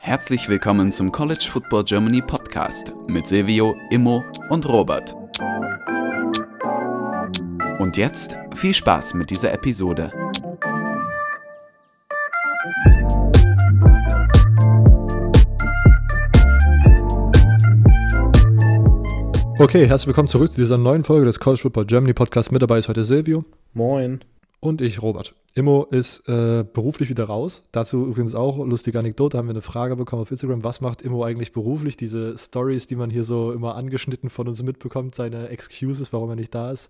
Herzlich willkommen zum College Football Germany Podcast mit Silvio, Immo und Robert. Und jetzt viel Spaß mit dieser Episode. Okay, herzlich willkommen zurück zu dieser neuen Folge des College Football Germany Podcast. Mit dabei ist heute Silvio. Moin. Und ich, Robert. Immo ist äh, beruflich wieder raus. Dazu übrigens auch lustige Anekdote. Haben wir eine Frage bekommen auf Instagram. Was macht Immo eigentlich beruflich? Diese Stories, die man hier so immer angeschnitten von uns mitbekommt, seine Excuses, warum er nicht da ist,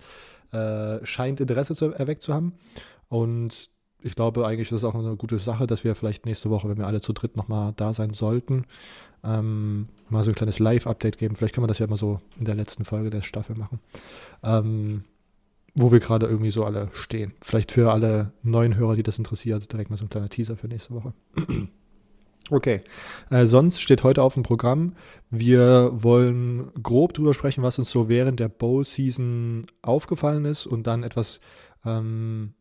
äh, scheint Interesse zu, erweckt zu haben. Und ich glaube eigentlich, ist auch eine gute Sache, dass wir vielleicht nächste Woche, wenn wir alle zu dritt nochmal da sein sollten, ähm, mal so ein kleines Live-Update geben. Vielleicht können wir das ja mal so in der letzten Folge der Staffel machen. Ähm, wo wir gerade irgendwie so alle stehen. Vielleicht für alle neuen Hörer, die das interessiert, direkt mal so ein kleiner Teaser für nächste Woche. okay. Äh, sonst steht heute auf dem Programm, wir wollen grob drüber sprechen, was uns so während der Bowl-Season aufgefallen ist und dann etwas ähm,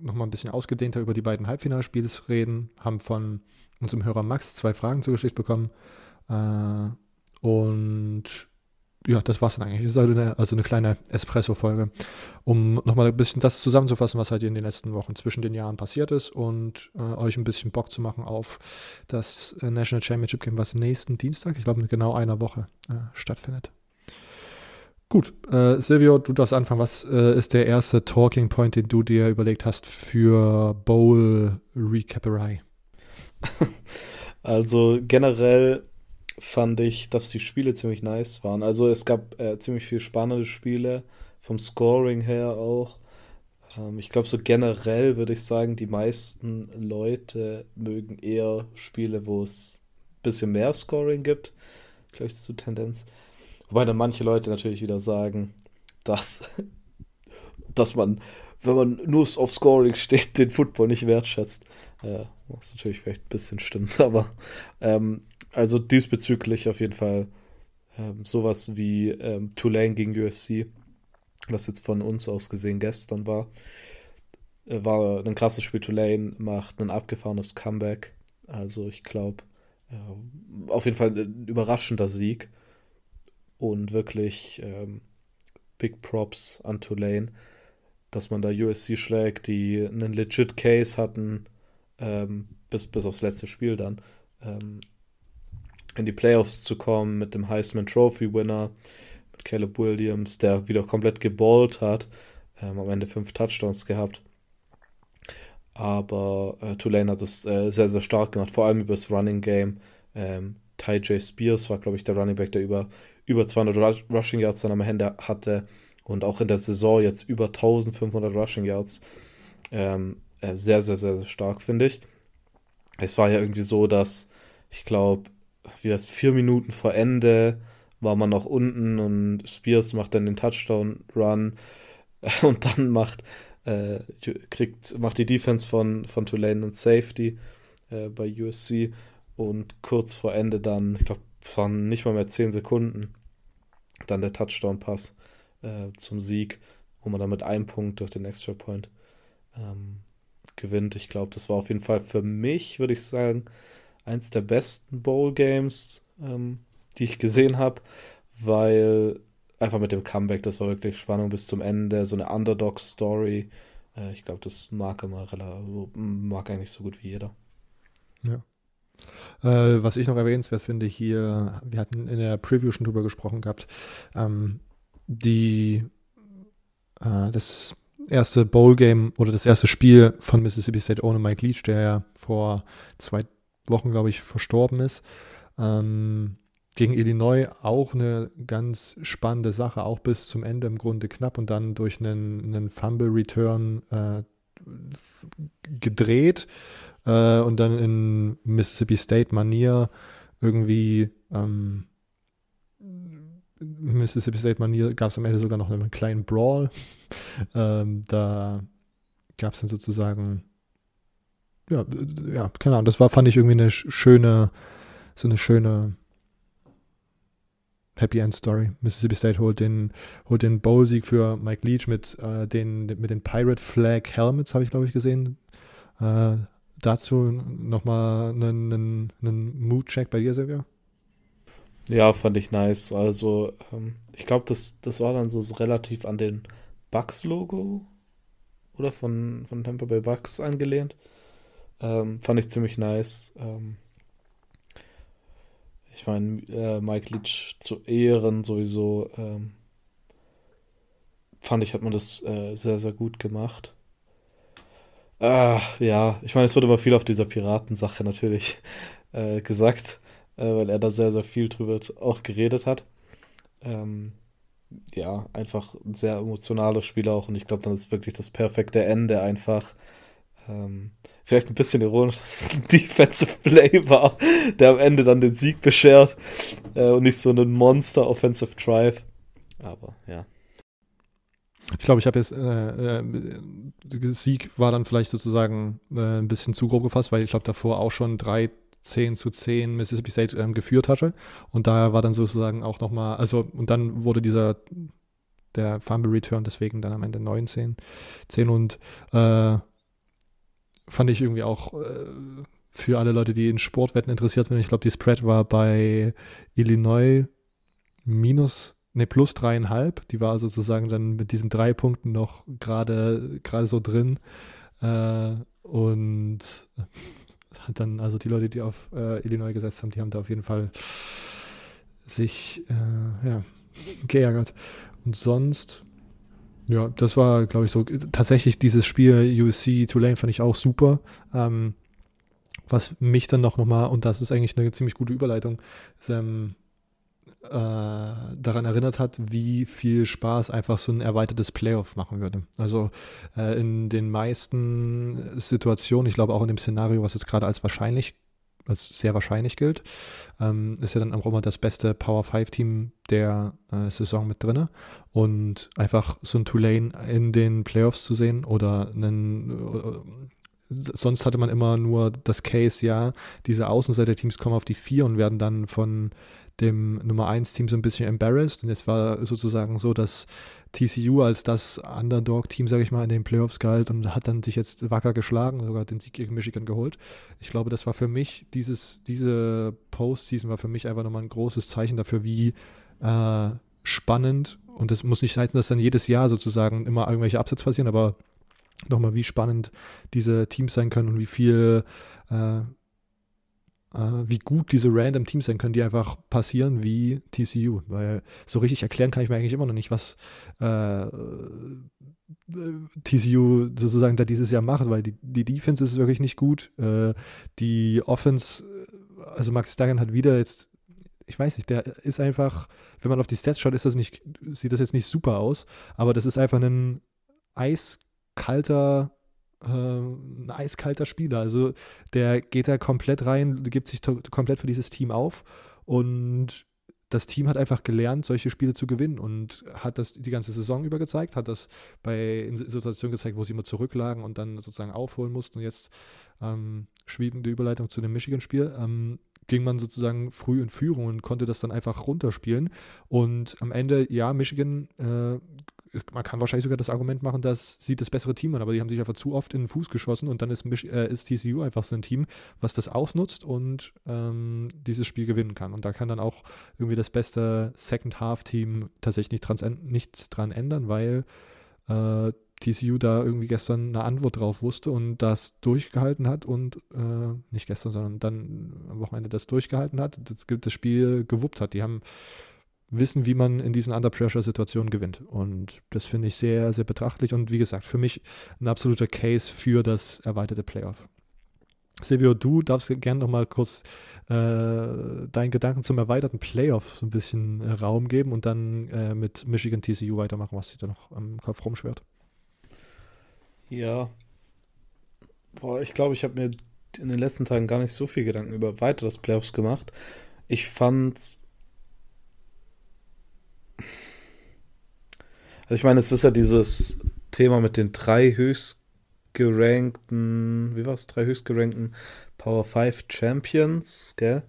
nochmal ein bisschen ausgedehnter über die beiden Halbfinalspiele reden. Haben von unserem Hörer Max zwei Fragen zugeschickt bekommen. Äh, und ja, das war's dann eigentlich. Das ist also eine, also eine kleine Espresso-Folge, um nochmal ein bisschen das zusammenzufassen, was halt in den letzten Wochen zwischen den Jahren passiert ist und äh, euch ein bisschen Bock zu machen auf das äh, National Championship Game, was nächsten Dienstag, ich glaube in genau einer Woche, äh, stattfindet. Gut, äh, Silvio, du darfst anfangen. Was äh, ist der erste Talking Point, den du dir überlegt hast für Bowl Recaperei? Also generell fand ich, dass die Spiele ziemlich nice waren. Also es gab äh, ziemlich viel spannende Spiele, vom Scoring her auch. Ähm, ich glaube, so generell würde ich sagen, die meisten Leute mögen eher Spiele, wo es ein bisschen mehr Scoring gibt. Glaube ich, zu Tendenz. Wobei dann manche Leute natürlich wieder sagen, dass, dass man, wenn man nur auf Scoring steht, den Football nicht wertschätzt. Äh, was natürlich vielleicht ein bisschen stimmt, aber ähm, also diesbezüglich auf jeden Fall ähm, sowas wie ähm, Tulane gegen USC, was jetzt von uns aus gesehen gestern war, äh, war ein krasses Spiel. Tulane macht ein abgefahrenes Comeback. Also ich glaube, äh, auf jeden Fall ein überraschender Sieg und wirklich ähm, Big Props an Tulane, dass man da USC schlägt, die einen legit Case hatten, ähm, bis, bis aufs letzte Spiel dann. In die Playoffs zu kommen mit dem Heisman Trophy Winner, mit Caleb Williams, der wieder komplett geballt hat, ähm, am Ende fünf Touchdowns gehabt. Aber äh, Tulane hat es äh, sehr, sehr stark gemacht, vor allem über das Running Game. Ähm, Ty J. Spears war, glaube ich, der Running Back, der über, über 200 Rushing Yards dann am Ende hatte und auch in der Saison jetzt über 1500 Rushing Yards. Ähm, äh, sehr, sehr, sehr, sehr stark, finde ich. Es war ja irgendwie so, dass ich glaube, wie das vier Minuten vor Ende war man noch unten und Spears macht dann den Touchdown-Run und dann macht, äh, kriegt, macht die Defense von, von Tulane und Safety äh, bei USC und kurz vor Ende dann, ich glaube, waren nicht mal mehr zehn Sekunden, dann der Touchdown-Pass äh, zum Sieg, wo man dann mit einem Punkt durch den Extra Point ähm, gewinnt. Ich glaube, das war auf jeden Fall für mich, würde ich sagen, eins der besten Bowl-Games, ähm, die ich gesehen habe, weil einfach mit dem Comeback, das war wirklich Spannung bis zum Ende, so eine Underdog-Story. Äh, ich glaube, das mag immer mag eigentlich so gut wie jeder. Ja. Äh, was ich noch erwähnenswert finde hier, wir hatten in der Preview schon drüber gesprochen gehabt, ähm, die äh, das erste Bowl-Game oder das erste Spiel von Mississippi State ohne Mike Leach, der ja vor zwei Wochen, glaube ich, verstorben ist. Ähm, gegen Illinois auch eine ganz spannende Sache, auch bis zum Ende im Grunde knapp und dann durch einen, einen Fumble-Return äh, gedreht äh, und dann in Mississippi State-Manier irgendwie ähm, Mississippi State-Manier gab es am Ende sogar noch einen kleinen Brawl. ähm, da gab es dann sozusagen ja, ja, keine Ahnung, das war, fand ich irgendwie eine schöne, so eine schöne Happy End Story. Mississippi State holt den, holt den Bowl-Sieg für Mike Leach mit, äh, den, mit den Pirate Flag Helmets, habe ich glaube ich gesehen. Äh, dazu nochmal einen, einen, einen Mood-Check bei dir, Silvia? Ja, fand ich nice. Also, ähm, ich glaube, das, das war dann so relativ an den Bugs-Logo oder von, von Tampa Bay Bucks angelehnt. Ähm, fand ich ziemlich nice. Ähm, ich meine, äh, Mike Leach zu Ehren sowieso ähm, fand ich, hat man das äh, sehr, sehr gut gemacht. Ah, ja, ich meine, es wurde immer viel auf dieser Piratensache natürlich äh, gesagt, äh, weil er da sehr, sehr viel drüber auch geredet hat. Ähm, ja, einfach ein sehr emotionales Spiel auch und ich glaube, dann ist wirklich das perfekte Ende einfach. Ähm, vielleicht ein bisschen ironisch, dass es ein Defensive Play war, der am Ende dann den Sieg beschert äh, und nicht so ein Monster Offensive Drive. Aber ja. Ich glaube, ich habe jetzt, äh, äh, Sieg war dann vielleicht sozusagen äh, ein bisschen zu grob gefasst, weil ich glaube davor auch schon 13 zu 10 Mississippi State ähm, geführt hatte. Und da war dann sozusagen auch nochmal, also, und dann wurde dieser, der Fumble Return deswegen dann am Ende 19, 10 und äh, fand ich irgendwie auch äh, für alle Leute, die in Sportwetten interessiert sind. Ich glaube, die Spread war bei Illinois minus ne, plus dreieinhalb. Die war sozusagen dann mit diesen drei Punkten noch gerade gerade so drin. Äh, und hat dann, also die Leute, die auf äh, Illinois gesetzt haben, die haben da auf jeden Fall sich äh, ja, geärgert. Und sonst, ja, das war, glaube ich, so tatsächlich dieses Spiel USC Tulane fand ich auch super. Ähm, was mich dann noch nochmal, und das ist eigentlich eine ziemlich gute Überleitung, ist, ähm, äh, daran erinnert hat, wie viel Spaß einfach so ein erweitertes Playoff machen würde. Also äh, in den meisten Situationen, ich glaube auch in dem Szenario, was jetzt gerade als wahrscheinlich, als sehr wahrscheinlich gilt, ähm, ist ja dann auch immer das beste Power 5 Team der äh, Saison mit drin. Und einfach so ein Tulane in den Playoffs zu sehen oder einen äh, sonst hatte man immer nur das Case, ja, diese Außenseiter-Teams kommen auf die vier und werden dann von dem Nummer 1 Team so ein bisschen embarrassed. Und es war sozusagen so, dass TCU als das Underdog-Team, sage ich mal, in den Playoffs galt und hat dann sich jetzt wacker geschlagen, sogar den Sieg gegen Michigan geholt. Ich glaube, das war für mich, dieses, diese Postseason war für mich einfach nochmal ein großes Zeichen dafür, wie äh, spannend, und das muss nicht heißen, dass dann jedes Jahr sozusagen immer irgendwelche Absätze passieren, aber nochmal, wie spannend diese Teams sein können und wie viel äh, wie gut diese random Teams sein können, die einfach passieren wie TCU. Weil so richtig erklären kann ich mir eigentlich immer noch nicht, was äh, TCU sozusagen da dieses Jahr macht, weil die, die Defense ist wirklich nicht gut. Äh, die Offense, also Max Duggan hat wieder jetzt, ich weiß nicht, der ist einfach, wenn man auf die Stats schaut, ist das nicht, sieht das jetzt nicht super aus, aber das ist einfach ein eiskalter äh, ein eiskalter Spieler. Also der geht da komplett rein, gibt sich komplett für dieses Team auf und das Team hat einfach gelernt, solche Spiele zu gewinnen und hat das die ganze Saison über gezeigt, hat das bei Situationen gezeigt, wo sie immer zurücklagen und dann sozusagen aufholen mussten. Und jetzt ähm, schwebende Überleitung zu dem Michigan-Spiel. Ähm, ging man sozusagen früh in Führung und konnte das dann einfach runterspielen. Und am Ende, ja, Michigan äh, man kann wahrscheinlich sogar das Argument machen, dass sie das bessere Team waren, aber die haben sich einfach zu oft in den Fuß geschossen und dann ist, äh, ist TCU einfach so ein Team, was das ausnutzt und ähm, dieses Spiel gewinnen kann. Und da kann dann auch irgendwie das beste Second-Half-Team tatsächlich nichts dran ändern, weil äh, TCU da irgendwie gestern eine Antwort drauf wusste und das durchgehalten hat und äh, nicht gestern, sondern dann am Wochenende das durchgehalten hat, das, das Spiel gewuppt hat. Die haben wissen, wie man in diesen Under-Pressure-Situationen gewinnt. Und das finde ich sehr, sehr betrachtlich und wie gesagt, für mich ein absoluter Case für das erweiterte Playoff. Silvio, du darfst gerne noch mal kurz äh, deinen Gedanken zum erweiterten Playoff so ein bisschen äh, Raum geben und dann äh, mit Michigan TCU weitermachen, was sich da noch am Kopf rumschwert. Ja. Boah, ich glaube, ich habe mir in den letzten Tagen gar nicht so viel Gedanken über weiteres Playoffs gemacht. Ich fand also ich meine, es ist ja dieses Thema mit den drei höchstgerankten, wie war es, drei höchstgerankten Power 5 Champions, gell?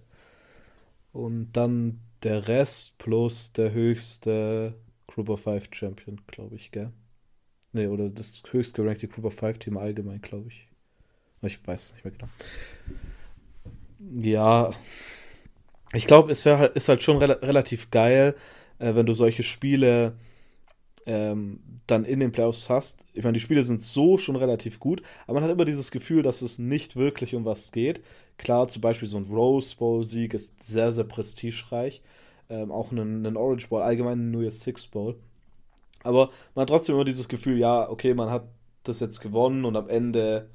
Und dann der Rest plus der höchste Group of 5 Champion, glaube ich, gell? Ne, oder das höchstgerankte Group of 5 Team allgemein, glaube ich. Ich weiß es nicht mehr genau. Ja, ich glaube, es wäre halt, ist halt schon re relativ geil, äh, wenn du solche Spiele ähm, dann in den Playoffs hast. Ich meine, die Spiele sind so schon relativ gut, aber man hat immer dieses Gefühl, dass es nicht wirklich um was geht. Klar, zum Beispiel so ein Rose Bowl-Sieg ist sehr, sehr prestigereich. Ähm, auch ein, ein Orange Bowl, allgemein ein New Year's Six Bowl. Aber man hat trotzdem immer dieses Gefühl, ja, okay, man hat das jetzt gewonnen und am Ende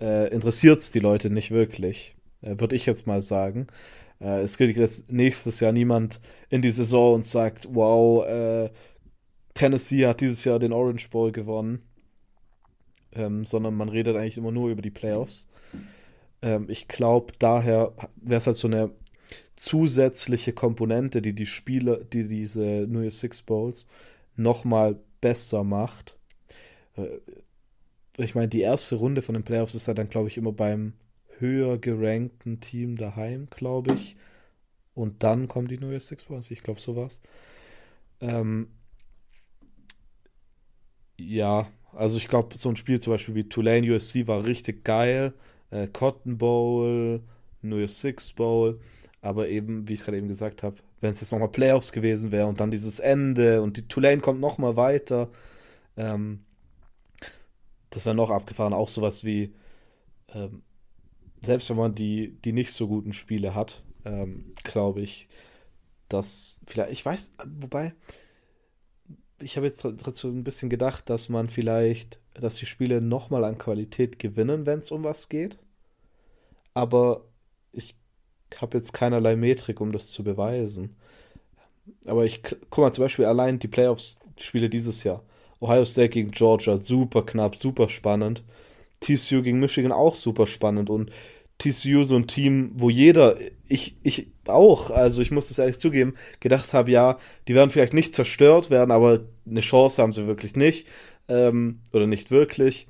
äh, interessiert es die Leute nicht wirklich, äh, würde ich jetzt mal sagen. Äh, es geht jetzt nächstes Jahr niemand in die Saison und sagt, wow, äh, Tennessee hat dieses Jahr den Orange Bowl gewonnen, ähm, sondern man redet eigentlich immer nur über die Playoffs. Ähm, ich glaube, daher wäre es halt so eine zusätzliche Komponente, die die Spiele, die diese New Year's Six Bowls nochmal besser macht. Äh, ich meine, die erste Runde von den Playoffs ist ja dann, glaube ich, immer beim höher gerankten Team daheim, glaube ich. Und dann kommen die New Year's Six Bowls. Ich glaube, sowas. Ähm, ja, also ich glaube, so ein Spiel zum Beispiel wie Tulane USC war richtig geil. Äh, Cotton Bowl, New Year's Six Bowl. Aber eben, wie ich gerade eben gesagt habe, wenn es jetzt nochmal Playoffs gewesen wäre und dann dieses Ende und die Tulane kommt nochmal weiter, ähm, das wäre noch abgefahren. Auch sowas wie, ähm, selbst wenn man die, die nicht so guten Spiele hat, ähm, glaube ich, dass vielleicht, ich weiß, wobei, ich habe jetzt dazu ein bisschen gedacht, dass man vielleicht, dass die Spiele nochmal an Qualität gewinnen, wenn es um was geht. Aber ich habe jetzt keinerlei Metrik, um das zu beweisen. Aber ich guck mal zum Beispiel allein die Playoffs-Spiele dieses Jahr. Ohio State gegen Georgia, super knapp, super spannend. TCU gegen Michigan auch super spannend und TCU so ein Team, wo jeder, ich, ich auch, also ich muss das ehrlich zugeben, gedacht habe, ja, die werden vielleicht nicht zerstört werden, aber eine Chance haben sie wirklich nicht. Ähm, oder nicht wirklich.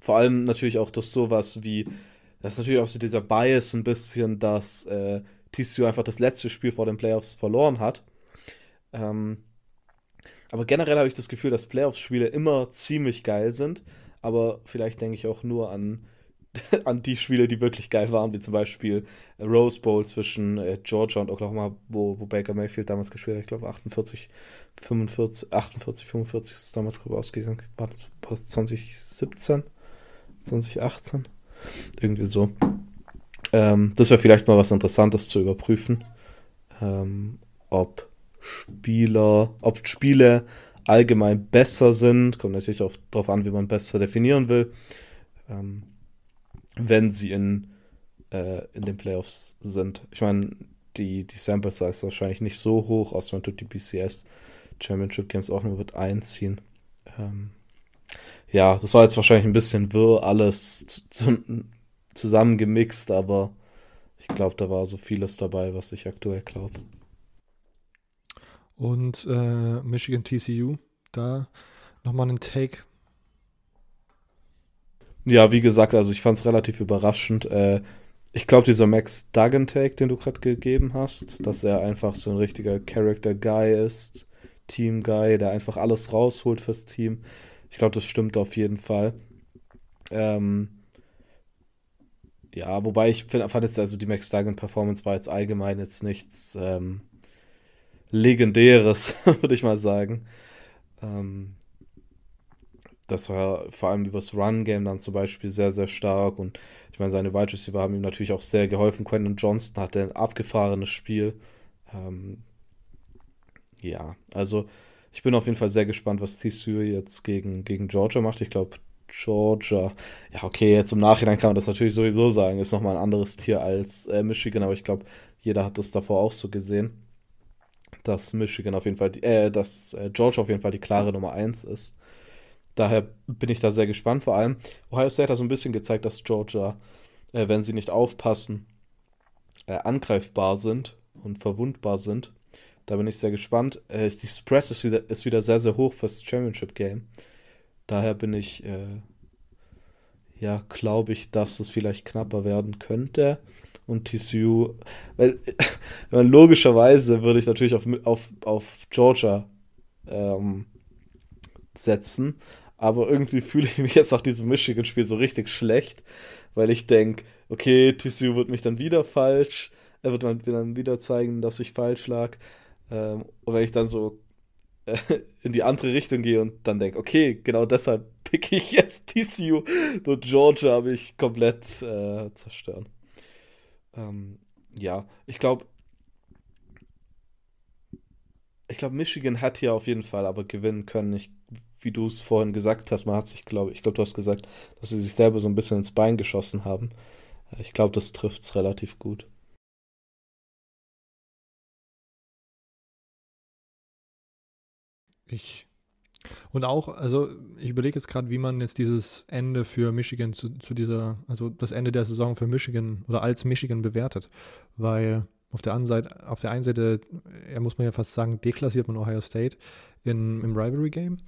Vor allem natürlich auch durch sowas wie, das ist natürlich auch so dieser Bias ein bisschen, dass äh, TCU einfach das letzte Spiel vor den Playoffs verloren hat. Ähm, aber generell habe ich das Gefühl, dass Playoffs-Spiele immer ziemlich geil sind. Aber vielleicht denke ich auch nur an an die Spiele, die wirklich geil waren, wie zum Beispiel Rose Bowl zwischen äh, Georgia und Oklahoma, wo, wo Baker Mayfield damals gespielt hat. Ich glaube 48, 45, 48, 45 ist es damals glaube ausgegangen. War das 2017? 2018? Irgendwie so. Ähm, das wäre vielleicht mal was Interessantes zu überprüfen. Ähm, ob Spieler, ob Spiele allgemein besser sind. Kommt natürlich auch darauf an, wie man besser definieren will. Ähm, wenn sie in, äh, in den Playoffs sind. Ich meine, die, die Sample Size ist wahrscheinlich nicht so hoch, außer man tut die BCS Championship Games auch nur mit einziehen. Ähm, ja, das war jetzt wahrscheinlich ein bisschen wirr, alles zu, zusammengemixt, aber ich glaube, da war so vieles dabei, was ich aktuell glaube. Und äh, Michigan TCU, da nochmal einen Take ja, wie gesagt, also ich fand es relativ überraschend. Äh, ich glaube, dieser Max Duggan-Take, den du gerade gegeben hast, dass er einfach so ein richtiger Character-Guy ist, Team-Guy, der einfach alles rausholt fürs Team. Ich glaube, das stimmt auf jeden Fall. Ähm, ja, wobei ich find, fand jetzt, also die Max Duggan-Performance war jetzt allgemein jetzt nichts ähm, Legendäres, würde ich mal sagen. Ähm, das war vor allem übers Run-Game dann zum Beispiel sehr, sehr stark. Und ich meine, seine Wide Receiver haben ihm natürlich auch sehr geholfen. Quentin Johnston hatte ein abgefahrenes Spiel. Ähm, ja, also ich bin auf jeden Fall sehr gespannt, was TCU jetzt gegen, gegen Georgia macht. Ich glaube, Georgia, ja, okay, jetzt im Nachhinein kann man das natürlich sowieso sagen, ist nochmal ein anderes Tier als äh, Michigan, aber ich glaube, jeder hat das davor auch so gesehen, dass Michigan auf jeden Fall, die, äh, dass äh, Georgia auf jeden Fall die klare Nummer 1 ist. Daher bin ich da sehr gespannt. Vor allem, Ohio State hat so ein bisschen gezeigt, dass Georgia, äh, wenn sie nicht aufpassen, äh, angreifbar sind und verwundbar sind. Da bin ich sehr gespannt. Äh, die Spread ist wieder, ist wieder sehr, sehr hoch fürs Championship Game. Daher bin ich, äh, ja, glaube ich, dass es vielleicht knapper werden könnte. Und TCU, weil, weil logischerweise würde ich natürlich auf, auf, auf Georgia ähm, setzen. Aber irgendwie fühle ich mich jetzt nach diesem Michigan-Spiel so richtig schlecht, weil ich denke, okay, TCU wird mich dann wieder falsch, er wird dann wieder zeigen, dass ich falsch lag. Ähm, und wenn ich dann so äh, in die andere Richtung gehe und dann denke, okay, genau deshalb picke ich jetzt TCU, nur Georgia habe ich komplett äh, zerstören. Ähm, ja, ich glaube, ich glaube, Michigan hat hier auf jeden Fall aber gewinnen können. Ich, wie du es vorhin gesagt hast, man hat sich, glaube ich, glaube, du hast gesagt, dass sie sich selber so ein bisschen ins Bein geschossen haben. Ich glaube, das trifft es relativ gut. Ich. Und auch, also ich überlege jetzt gerade, wie man jetzt dieses Ende für Michigan zu, zu dieser, also das Ende der Saison für Michigan oder als Michigan bewertet. Weil auf der, anderen Seite, auf der einen Seite, ja, muss man ja fast sagen, deklassiert man Ohio State in, im Rivalry-Game.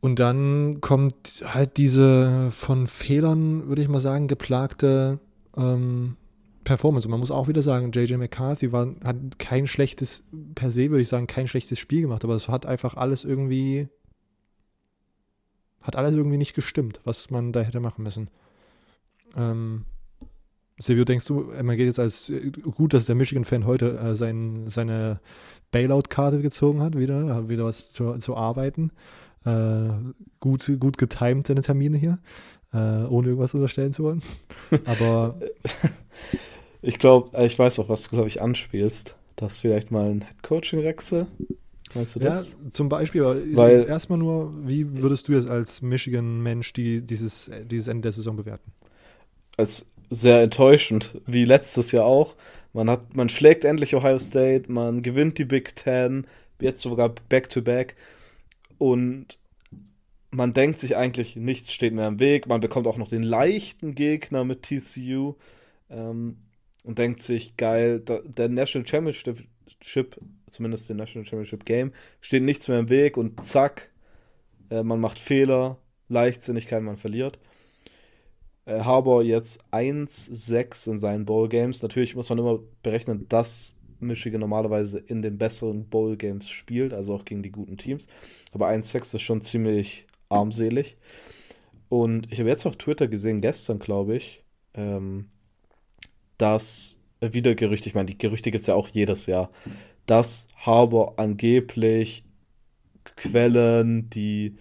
Und dann kommt halt diese von Fehlern, würde ich mal sagen, geplagte ähm, Performance. Und man muss auch wieder sagen, JJ McCarthy war, hat kein schlechtes, per se würde ich sagen, kein schlechtes Spiel gemacht, aber es hat einfach alles irgendwie, hat alles irgendwie nicht gestimmt, was man da hätte machen müssen. Ähm, Silvio, denkst du, man geht jetzt als gut, dass der Michigan-Fan heute äh, sein, seine Bailout-Karte gezogen hat, wieder, hat wieder was zu, zu arbeiten. Äh, gut, gut getimed seine Termine hier, äh, ohne irgendwas unterstellen zu wollen. Aber ich glaube, äh, ich weiß auch, was du, glaube ich, anspielst. Das vielleicht mal ein Head-Coaching-Wechsel. Meinst du das? Ja, zum Beispiel, Weil, erstmal nur, wie würdest du jetzt als Michigan-Mensch die, dieses, dieses Ende der Saison bewerten? Als sehr enttäuschend, wie letztes Jahr auch. Man, hat, man schlägt endlich Ohio State, man gewinnt die Big Ten, jetzt sogar Back-to-Back. -back, und man denkt sich eigentlich, nichts steht mehr im Weg. Man bekommt auch noch den leichten Gegner mit TCU. Ähm, und denkt sich, geil, der National Championship, zumindest der National Championship Game, steht nichts mehr im Weg und zack, äh, man macht Fehler, Leichtsinnigkeit, man verliert. Äh, Harbour jetzt 1-6 in seinen Bowl Games. Natürlich muss man immer berechnen, dass Michigan normalerweise in den besseren Bowl Games spielt, also auch gegen die guten Teams. Aber 1-6 ist schon ziemlich armselig. Und ich habe jetzt auf Twitter gesehen, gestern glaube ich, ähm, dass äh, wieder Gerüchte, ich meine, die Gerüchte gibt es ja auch jedes Jahr, dass Harbour angeblich Quellen, die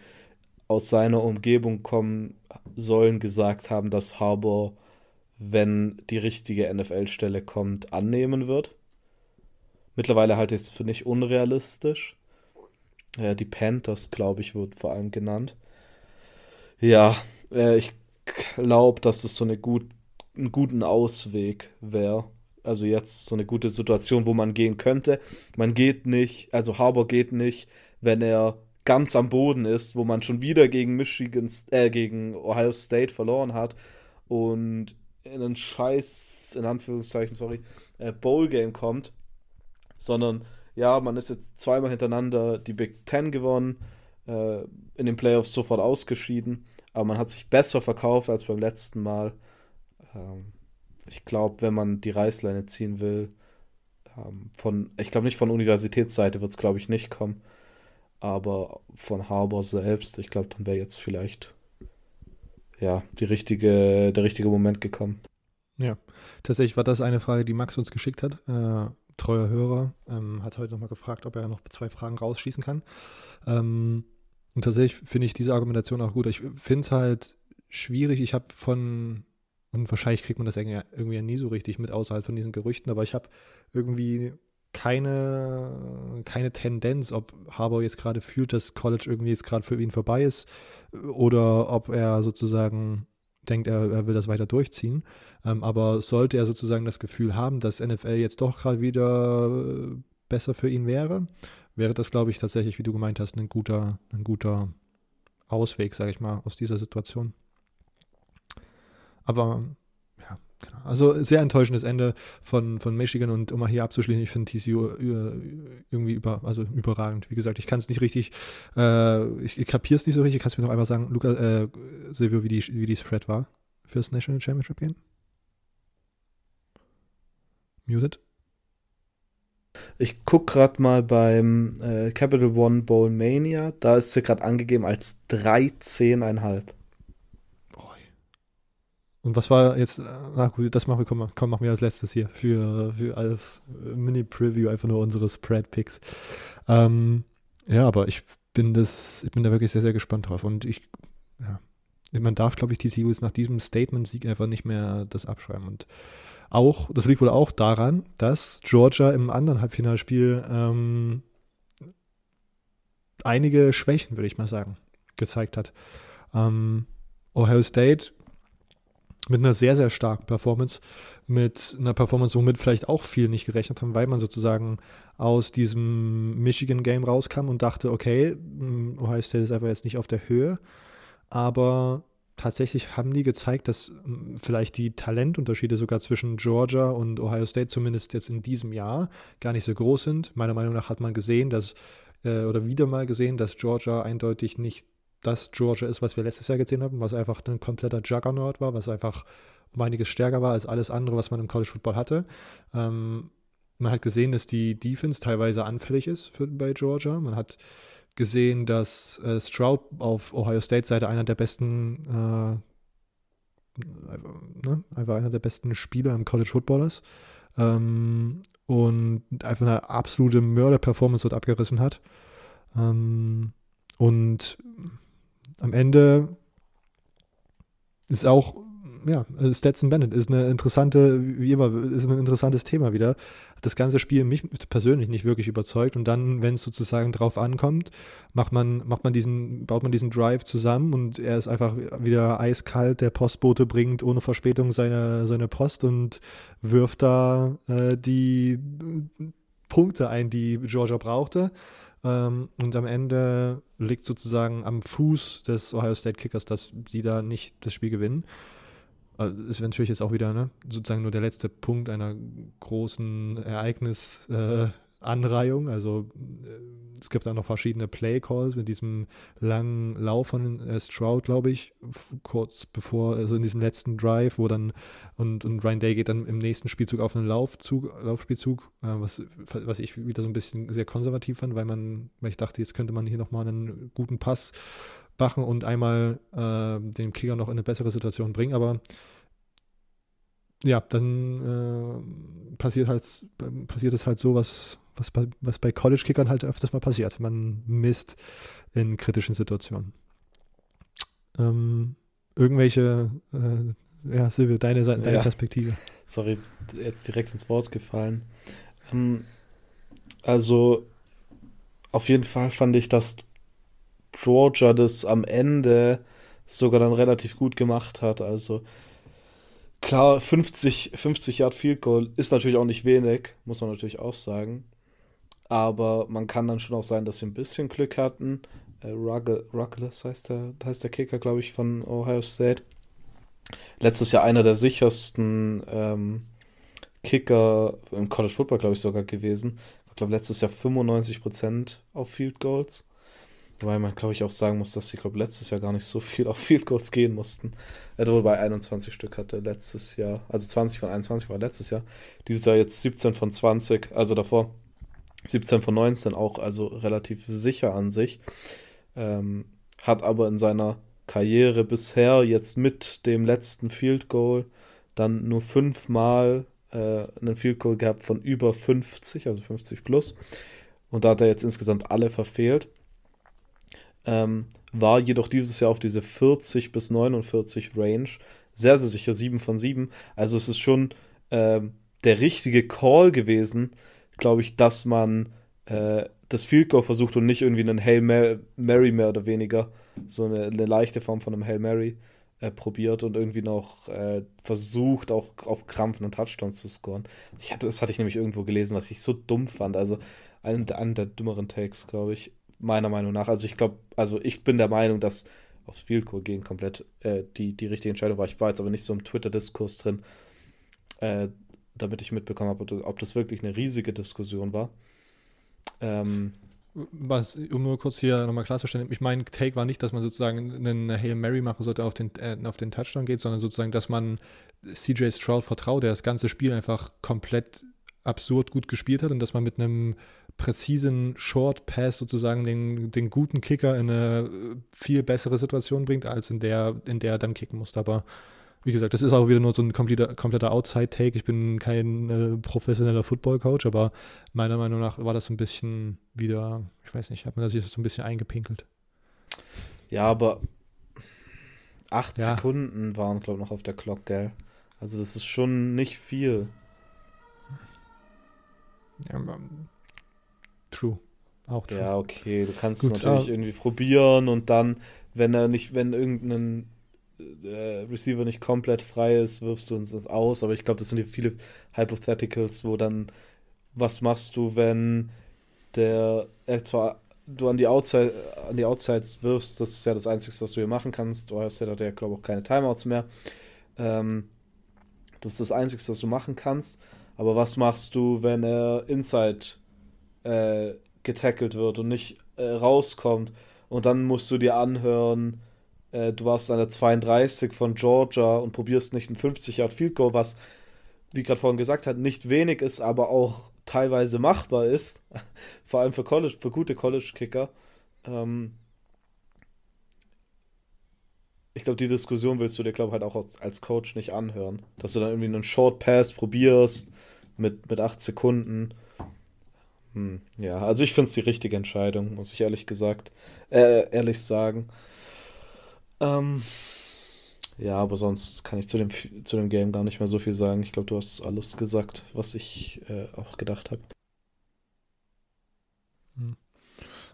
aus seiner Umgebung kommen sollen, gesagt haben, dass Harbour, wenn die richtige NFL-Stelle kommt, annehmen wird. Mittlerweile halte ich es für nicht unrealistisch. Äh, die Panthers, glaube ich, wurden vor allem genannt. Ja, äh, ich glaube, dass es so eine gut einen guten Ausweg wäre. Also jetzt so eine gute Situation, wo man gehen könnte. Man geht nicht, also Harbour geht nicht, wenn er ganz am Boden ist, wo man schon wieder gegen Michigan, äh, gegen Ohio State verloren hat und in einen scheiß, in Anführungszeichen, sorry, äh, Bowl-Game kommt, sondern ja, man ist jetzt zweimal hintereinander die Big Ten gewonnen, äh, in den Playoffs sofort ausgeschieden, aber man hat sich besser verkauft als beim letzten Mal. Ähm, ich glaube, wenn man die Reißleine ziehen will, ähm, von, ich glaube nicht von Universitätsseite wird es, glaube ich, nicht kommen, aber von Harbour selbst, ich glaube, dann wäre jetzt vielleicht ja, die richtige, der richtige Moment gekommen. Ja, tatsächlich war das eine Frage, die Max uns geschickt hat. Äh, treuer Hörer ähm, hat heute nochmal gefragt, ob er noch zwei Fragen rausschießen kann. Ähm, und tatsächlich finde ich diese Argumentation auch gut. Ich finde es halt schwierig. Ich habe von und wahrscheinlich kriegt man das irgendwie nie so richtig mit außerhalb von diesen Gerüchten, aber ich habe irgendwie keine, keine Tendenz, ob Harbour jetzt gerade fühlt, dass College irgendwie jetzt gerade für ihn vorbei ist oder ob er sozusagen denkt, er, er will das weiter durchziehen. Ähm, aber sollte er sozusagen das Gefühl haben, dass NFL jetzt doch gerade wieder besser für ihn wäre, wäre das, glaube ich, tatsächlich, wie du gemeint hast, ein guter, ein guter Ausweg, sage ich mal, aus dieser Situation. Aber genau. Also sehr enttäuschendes Ende von, von Michigan und um mal hier abzuschließen, ich finde TCU äh, irgendwie über, also überragend. Wie gesagt, ich kann es nicht richtig, äh, ich, ich kapiere es nicht so richtig. Kannst du mir noch einmal sagen, Luca, äh, Silvio, wie die, wie die Spread war fürs National Championship Game? Muted? Ich gucke gerade mal beim äh, Capital One Bowl Mania. Da ist sie gerade angegeben als 13,5. Und was war jetzt, äh, na gut, das machen wir, komm, komm machen wir als letztes hier für, für alles Mini-Preview, einfach nur unsere Spread-Picks. Ähm, ja, aber ich bin das, ich bin da wirklich sehr, sehr gespannt drauf. Und ich, ja, man darf, glaube ich, die Eagles nach diesem Statement-Sieg einfach nicht mehr das abschreiben. Und auch, das liegt wohl auch daran, dass Georgia im anderen Halbfinalspiel ähm, einige Schwächen, würde ich mal sagen, gezeigt hat. Ähm, Ohio State mit einer sehr, sehr starken Performance, mit einer Performance, womit vielleicht auch viele nicht gerechnet haben, weil man sozusagen aus diesem Michigan-Game rauskam und dachte, okay, hm, Ohio State ist einfach jetzt nicht auf der Höhe, aber tatsächlich haben die gezeigt, dass hm, vielleicht die Talentunterschiede sogar zwischen Georgia und Ohio State zumindest jetzt in diesem Jahr gar nicht so groß sind. Meiner Meinung nach hat man gesehen, dass äh, oder wieder mal gesehen, dass Georgia eindeutig nicht das Georgia ist, was wir letztes Jahr gesehen haben, was einfach ein kompletter Juggernaut war, was einfach um einiges stärker war als alles andere, was man im College Football hatte. Ähm, man hat gesehen, dass die Defense teilweise anfällig ist für, bei Georgia. Man hat gesehen, dass äh, Stroud auf Ohio State Seite einer der besten, äh, ne, einfach einer der besten Spieler im College Football ist. Ähm, und einfach eine absolute Mörder-Performance dort abgerissen hat. Ähm, und am Ende ist auch, ja, Stetson Bennett ist eine interessante, wie immer, ist ein interessantes Thema wieder. Das ganze Spiel mich persönlich nicht wirklich überzeugt und dann, wenn es sozusagen drauf ankommt, macht man, macht man diesen, baut man diesen Drive zusammen und er ist einfach wieder eiskalt, der Postbote bringt ohne Verspätung seine, seine Post und wirft da äh, die Punkte ein, die Georgia brauchte. Ähm, und am Ende liegt sozusagen am Fuß des Ohio State Kickers, dass sie da nicht das Spiel gewinnen. Also ist natürlich jetzt auch wieder ne, sozusagen nur der letzte Punkt einer großen Ereignis, äh, Anreihung. Also äh, es gibt da noch verschiedene Play Calls mit diesem langen Lauf von äh, Stroud, glaube ich, kurz bevor, also in diesem letzten Drive, wo dann und, und Ryan Day geht dann im nächsten Spielzug auf einen Laufzug, Laufspielzug, äh, was, was ich wieder so ein bisschen sehr konservativ fand, weil man, weil ich dachte, jetzt könnte man hier nochmal einen guten Pass machen und einmal äh, den Kicker noch in eine bessere Situation bringen, aber ja, dann äh, passiert halt passiert es halt so, was was bei, was bei College-Kickern halt öfters mal passiert. Man misst in kritischen Situationen. Ähm, irgendwelche, äh, ja, Silvio, deine, deine ja. Perspektive. Sorry, jetzt direkt ins Wort gefallen. Ähm, also, auf jeden Fall fand ich, dass Georgia das am Ende sogar dann relativ gut gemacht hat. Also, klar, 50, 50 Yard Field Goal ist natürlich auch nicht wenig, muss man natürlich auch sagen aber man kann dann schon auch sein, dass wir ein bisschen Glück hatten. Äh, Ruggles heißt der, heißt der Kicker, glaube ich, von Ohio State. Letztes Jahr einer der sichersten ähm, Kicker im College Football, glaube ich, sogar gewesen. Ich glaube, letztes Jahr 95% auf Field Goals. Weil man, glaube ich, auch sagen muss, dass sie, glaube letztes Jahr gar nicht so viel auf Field Goals gehen mussten. Er wohl bei 21 Stück hatte letztes Jahr, also 20 von 21 war letztes Jahr. Dieses Jahr jetzt 17 von 20, also davor 17 von 19 auch, also relativ sicher an sich. Ähm, hat aber in seiner Karriere bisher jetzt mit dem letzten Field Goal dann nur fünfmal äh, einen Field Goal gehabt von über 50, also 50 plus. Und da hat er jetzt insgesamt alle verfehlt. Ähm, war jedoch dieses Jahr auf diese 40 bis 49 Range sehr, sehr sicher 7 von 7. Also es ist schon äh, der richtige Call gewesen, glaube ich, dass man äh, das Field Goal versucht und nicht irgendwie einen Hail Mary mehr oder weniger, so eine, eine leichte Form von einem Hail Mary äh, probiert und irgendwie noch äh, versucht, auch auf Krampf einen Touchdown zu scoren. Ich hatte, das hatte ich nämlich irgendwo gelesen, was ich so dumm fand. Also einen, einen der dümmeren Takes, glaube ich, meiner Meinung nach. Also ich glaube, also ich bin der Meinung, dass aufs Field Goal gehen komplett äh, die, die richtige Entscheidung war. Ich war jetzt aber nicht so im Twitter-Diskurs drin. Äh, damit ich mitbekommen habe, ob das wirklich eine riesige Diskussion war. Ähm, was, um nur kurz hier nochmal klarzustellen, ich meine, Take war nicht, dass man sozusagen einen Hail Mary machen sollte, auf den, äh, auf den Touchdown geht, sondern sozusagen, dass man CJ Stroud vertraut, der das ganze Spiel einfach komplett absurd gut gespielt hat und dass man mit einem präzisen Short Pass sozusagen den, den guten Kicker in eine viel bessere Situation bringt, als in der, in der er dann kicken muss. Aber wie gesagt, das ist auch wieder nur so ein kompletter, kompletter Outside-Take. Ich bin kein äh, professioneller Football-Coach, aber meiner Meinung nach war das so ein bisschen wieder, ich weiß nicht, hat man das jetzt so ein bisschen eingepinkelt. Ja, aber acht ja. Sekunden waren, glaube ich, noch auf der Clock, gell? Also das ist schon nicht viel. Ja, true. Auch true. Ja, okay. Du kannst Gut, es natürlich uh, irgendwie probieren und dann, wenn er nicht, wenn irgendein äh, Receiver nicht komplett frei ist, wirfst du uns das aus. Aber ich glaube, das sind hier viele Hypotheticals, wo dann, was machst du, wenn der, er zwar du an die, Outside, an die Outsides wirfst, das ist ja das Einzige, was du hier machen kannst. Ohio State hat ja, glaube ich, auch keine Timeouts mehr. Ähm, das ist das Einzige, was du machen kannst. Aber was machst du, wenn er inside äh, getackelt wird und nicht äh, rauskommt? Und dann musst du dir anhören, äh, du warst an der 32 von Georgia und probierst nicht ein 50 Yard Field Goal, was, wie gerade vorhin gesagt hat, nicht wenig ist, aber auch teilweise machbar ist. Vor allem für College, für gute College-Kicker. Ähm, ich glaube, die Diskussion willst du dir, glaube ich, halt auch als, als, Coach nicht anhören. Dass du dann irgendwie einen Short Pass probierst mit, mit Sekunden. Hm, ja, also ich finde es die richtige Entscheidung, muss ich ehrlich gesagt, äh, ehrlich sagen. Ähm, ja, aber sonst kann ich zu dem, zu dem Game gar nicht mehr so viel sagen. Ich glaube, du hast alles gesagt, was ich äh, auch gedacht habe. Hm.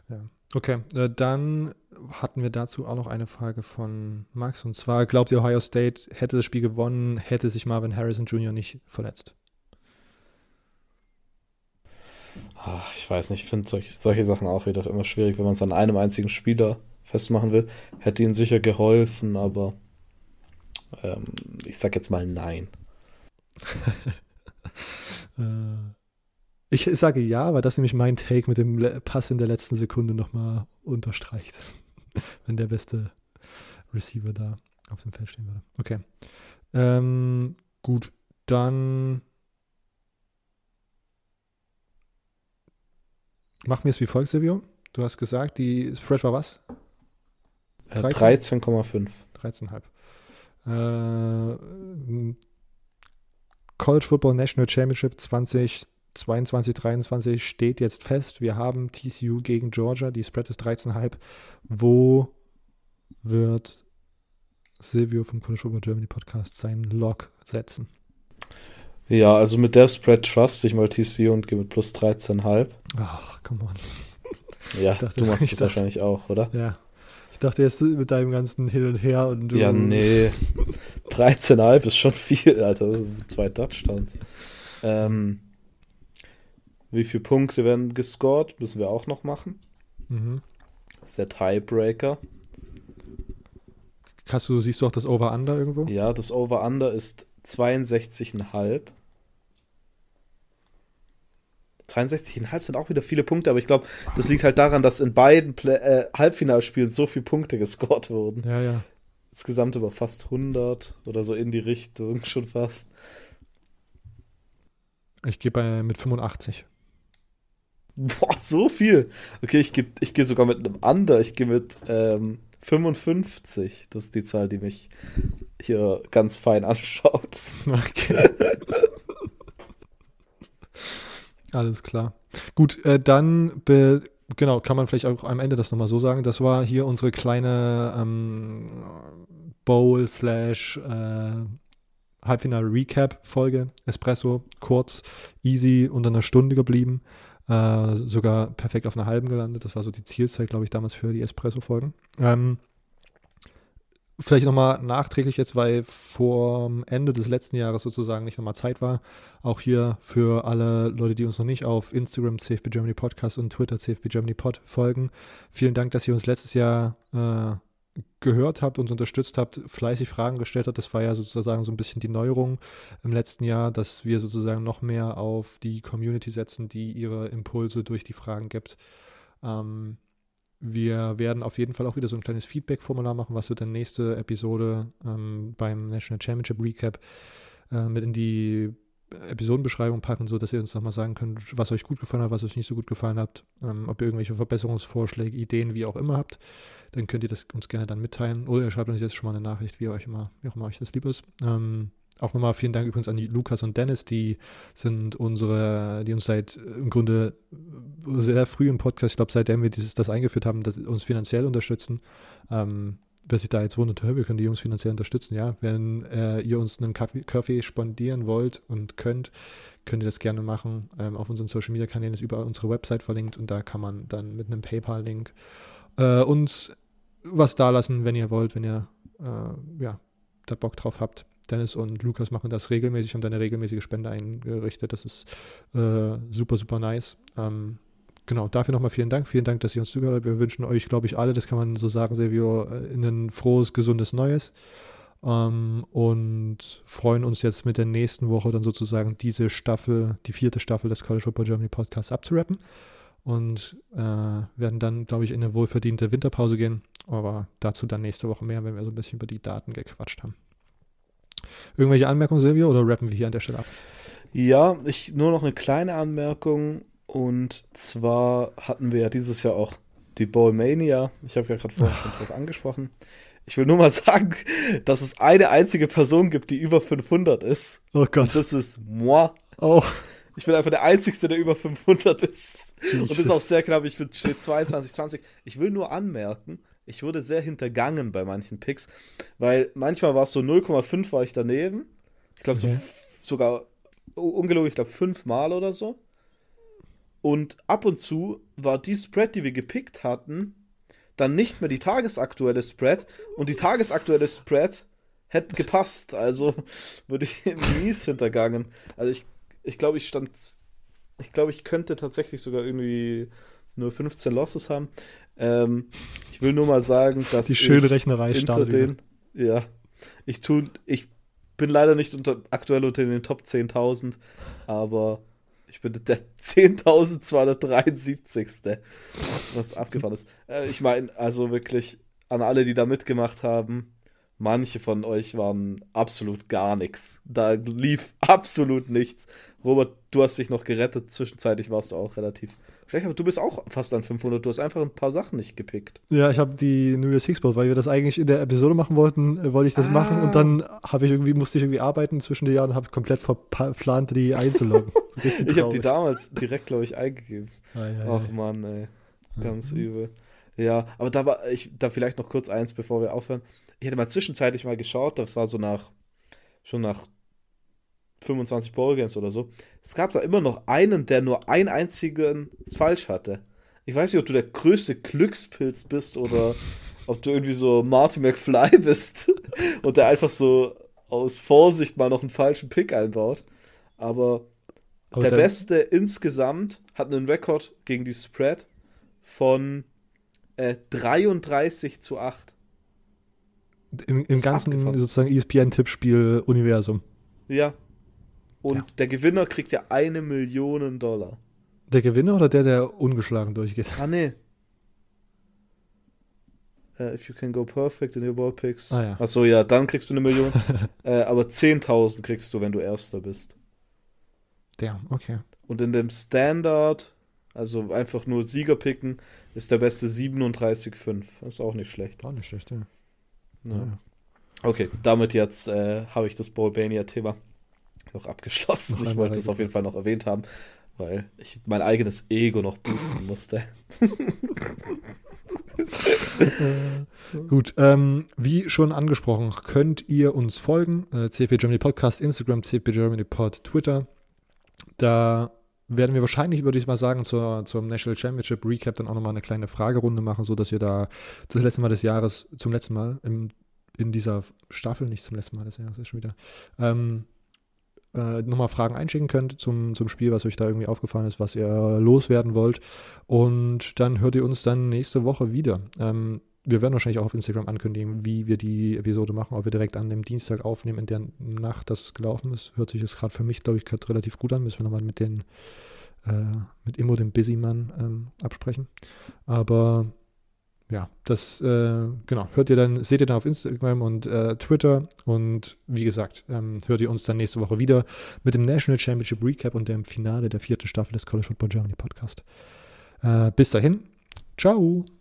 Ja. Okay, äh, dann hatten wir dazu auch noch eine Frage von Max. Und zwar, glaubt ihr, Ohio State hätte das Spiel gewonnen, hätte sich Marvin Harrison Jr. nicht verletzt? Ach, ich weiß nicht, ich finde solche, solche Sachen auch wieder immer schwierig, wenn man es an einem einzigen Spieler festmachen will. Hätte ihnen sicher geholfen, aber ähm, ich sag jetzt mal nein. Äh, ich sage ja, weil das nämlich mein Take mit dem Pass in der letzten Sekunde nochmal unterstreicht. Wenn der beste Receiver da auf dem Feld stehen würde. Okay. Ähm, gut, dann machen wir es wie folgt, Silvio. Du hast gesagt, die Spread war was? 13,5. 13,5. Äh, College Football National Championship 2022, 23 steht jetzt fest. Wir haben TCU gegen Georgia. Die Spread ist 13,5. Wo wird Silvio vom College Football Germany Podcast seinen Log setzen? Ja, also mit der Spread trust ich mal TCU und gehe mit plus 13,5. Ach, come on. Ja, dachte, du machst es wahrscheinlich auch, oder? Ja, ich dachte jetzt mit deinem ganzen Hin und Her und du. Ja, nee. 13,5 ist schon viel, Alter. Das sind zwei Touchdowns. Ähm, wie viele Punkte werden gescored? Müssen wir auch noch machen. Mhm. Das ist der Tiebreaker. Hast du, siehst du auch das Over-Under irgendwo? Ja, das Over-Under ist 62,5. 63,5 sind auch wieder viele Punkte, aber ich glaube, das liegt halt daran, dass in beiden Play äh, Halbfinalspielen so viele Punkte gescored wurden. Ja, ja. Insgesamt über fast 100 oder so in die Richtung schon fast. Ich gehe bei mit 85. Boah, so viel. Okay, ich gehe ich geh sogar mit einem Under. Ich gehe mit ähm, 55. Das ist die Zahl, die mich hier ganz fein anschaut. Okay. Alles klar. Gut, äh, dann genau, kann man vielleicht auch am Ende das nochmal so sagen. Das war hier unsere kleine ähm, Bowl slash äh, Halbfinale-Recap-Folge. Espresso, kurz, easy, unter einer Stunde geblieben. Äh, sogar perfekt auf einer halben gelandet. Das war so die Zielzeit, glaube ich, damals für die Espresso-Folgen. Ähm, vielleicht nochmal nachträglich jetzt, weil vor Ende des letzten Jahres sozusagen nicht nochmal Zeit war. Auch hier für alle Leute, die uns noch nicht auf Instagram CFB Germany Podcast und Twitter CFB Germany Pod folgen. Vielen Dank, dass ihr uns letztes Jahr äh, gehört habt, uns unterstützt habt, fleißig Fragen gestellt habt. Das war ja sozusagen so ein bisschen die Neuerung im letzten Jahr, dass wir sozusagen noch mehr auf die Community setzen, die ihre Impulse durch die Fragen gibt. Ähm, wir werden auf jeden Fall auch wieder so ein kleines Feedback-Formular machen, was wir dann nächste Episode ähm, beim National Championship Recap äh, mit in die Episodenbeschreibung packen, sodass ihr uns nochmal sagen könnt, was euch gut gefallen hat, was euch nicht so gut gefallen hat, ähm, ob ihr irgendwelche Verbesserungsvorschläge, Ideen, wie auch immer habt, dann könnt ihr das uns gerne dann mitteilen. Oder ihr schreibt uns jetzt schon mal eine Nachricht, wie euch immer, wie auch immer euch das lieb ist. Ähm, auch nochmal vielen Dank übrigens an die Lukas und Dennis, die sind unsere, die uns seit im Grunde sehr früh im Podcast, ich glaube, seitdem wir dieses, das eingeführt haben, dass uns finanziell unterstützen. Ähm, wer sich da jetzt wundert, wir können die Jungs finanziell unterstützen, ja. Wenn äh, ihr uns einen Kaffee, Kaffee spondieren wollt und könnt, könnt ihr das gerne machen. Ähm, auf unseren Social Media Kanälen ist überall unsere Website verlinkt und da kann man dann mit einem PayPal-Link äh, uns was da lassen, wenn ihr wollt, wenn ihr äh, ja, da Bock drauf habt. Dennis und Lukas machen das regelmäßig, haben da eine regelmäßige Spende eingerichtet. Das ist äh, super, super nice. Ähm, genau, dafür nochmal vielen Dank. Vielen Dank, dass ihr uns zugehört habt. Wir wünschen euch, glaube ich, alle, das kann man so sagen, Silvio, äh, ein frohes, gesundes Neues. Ähm, und freuen uns jetzt mit der nächsten Woche dann sozusagen diese Staffel, die vierte Staffel des College Football Germany Podcasts abzurappen. Und äh, werden dann, glaube ich, in eine wohlverdiente Winterpause gehen. Aber dazu dann nächste Woche mehr, wenn wir so ein bisschen über die Daten gequatscht haben. Irgendwelche Anmerkungen, Silvio, oder rappen wir hier an der Stelle ab? Ja, ich nur noch eine kleine Anmerkung. Und zwar hatten wir ja dieses Jahr auch die Ballmania. Ich habe ja gerade vorhin schon drauf angesprochen. Ich will nur mal sagen, dass es eine einzige Person gibt, die über 500 ist. Oh Gott. Und das ist moi. Oh. Ich bin einfach der Einzige, der über 500 ist. Jesus. Und ist auch sehr knapp. Ich bin, steht 22, 20. Ich will nur anmerken, ich wurde sehr hintergangen bei manchen Picks, weil manchmal war es so 0,5 war ich daneben. Ich glaube okay. so sogar ungelogen, ich glaube fünfmal oder so. Und ab und zu war die Spread, die wir gepickt hatten, dann nicht mehr die tagesaktuelle Spread und die tagesaktuelle Spread hätte gepasst. Also würde ich mies hintergangen. Also ich, ich glaube, ich stand, ich glaube, ich könnte tatsächlich sogar irgendwie nur 15 Losses haben. Ähm, ich will nur mal sagen, dass die schöne Rechnerei hinter den, ja, ich tu, ich bin leider nicht unter, aktuell unter den Top 10.000, aber ich bin der 10.273. Was abgefahren ist. Äh, ich meine, also wirklich an alle, die da mitgemacht haben, manche von euch waren absolut gar nichts. Da lief absolut nichts. Robert, du hast dich noch gerettet. Zwischenzeitlich warst du auch relativ aber du bist auch fast an 500. Du hast einfach ein paar Sachen nicht gepickt. Ja, ich habe die New Year's Six weil wir das eigentlich in der Episode machen wollten, äh, wollte ich das ah. machen und dann habe ich irgendwie musste ich irgendwie arbeiten zwischen den Jahren und habe komplett verplant, die einzuloggen. ich habe die damals direkt, glaube ich, eingegeben. Ah, ja, Ach ja. Mann, ey, ganz mhm. übel. Ja, aber da war ich da vielleicht noch kurz eins, bevor wir aufhören. Ich hätte mal zwischenzeitlich mal geschaut, das war so nach schon nach 25 Ballgames oder so. Es gab da immer noch einen, der nur einen einzigen falsch hatte. Ich weiß nicht, ob du der größte Glückspilz bist oder ob du irgendwie so Marty McFly bist und der einfach so aus Vorsicht mal noch einen falschen Pick einbaut. Aber, Aber der Beste insgesamt hat einen Rekord gegen die Spread von äh, 33 zu 8. Im, im ganzen abgefahren. sozusagen ESPN-Tippspiel-Universum. Ja, und ja. der Gewinner kriegt ja eine Million Dollar. Der Gewinner oder der, der ungeschlagen durchgeht? Ah, nee. Uh, if you can go perfect in your ball picks. Ah, ja. Achso, ja, dann kriegst du eine Million. uh, aber 10.000 kriegst du, wenn du Erster bist. Der, okay. Und in dem Standard, also einfach nur Sieger picken, ist der beste 37,5. Das ist auch nicht schlecht. Auch nicht schlecht, ja. ja. ja. Okay, damit jetzt äh, habe ich das Ballbania-Thema noch abgeschlossen. Ich wollte es auf jeden Fall noch erwähnt haben, weil ich mein eigenes Ego noch boosten musste. Gut, ähm, wie schon angesprochen, könnt ihr uns folgen. Äh, CFB Germany Podcast, Instagram, CFB Germany Pod, Twitter. Da werden wir wahrscheinlich, würde ich mal sagen, zur, zum National Championship Recap dann auch nochmal eine kleine Fragerunde machen, sodass ihr da das letzte Mal des Jahres, zum letzten Mal im, in dieser Staffel, nicht zum letzten Mal des Jahres, ist schon wieder, ähm, äh, nochmal Fragen einschicken könnt zum, zum Spiel, was euch da irgendwie aufgefallen ist, was ihr loswerden wollt. Und dann hört ihr uns dann nächste Woche wieder. Ähm, wir werden wahrscheinlich auch auf Instagram ankündigen, wie wir die Episode machen, ob wir direkt an dem Dienstag aufnehmen, in der Nacht das gelaufen ist. Hört sich das gerade für mich, glaube ich, relativ gut an. Müssen wir nochmal mit den äh, mit Immo, dem Busyman, ähm, absprechen. Aber ja, das, äh, genau, hört ihr dann, seht ihr dann auf Instagram und äh, Twitter und wie gesagt, ähm, hört ihr uns dann nächste Woche wieder mit dem National Championship Recap und dem Finale der vierten Staffel des College Football Germany Podcast. Äh, bis dahin, ciao!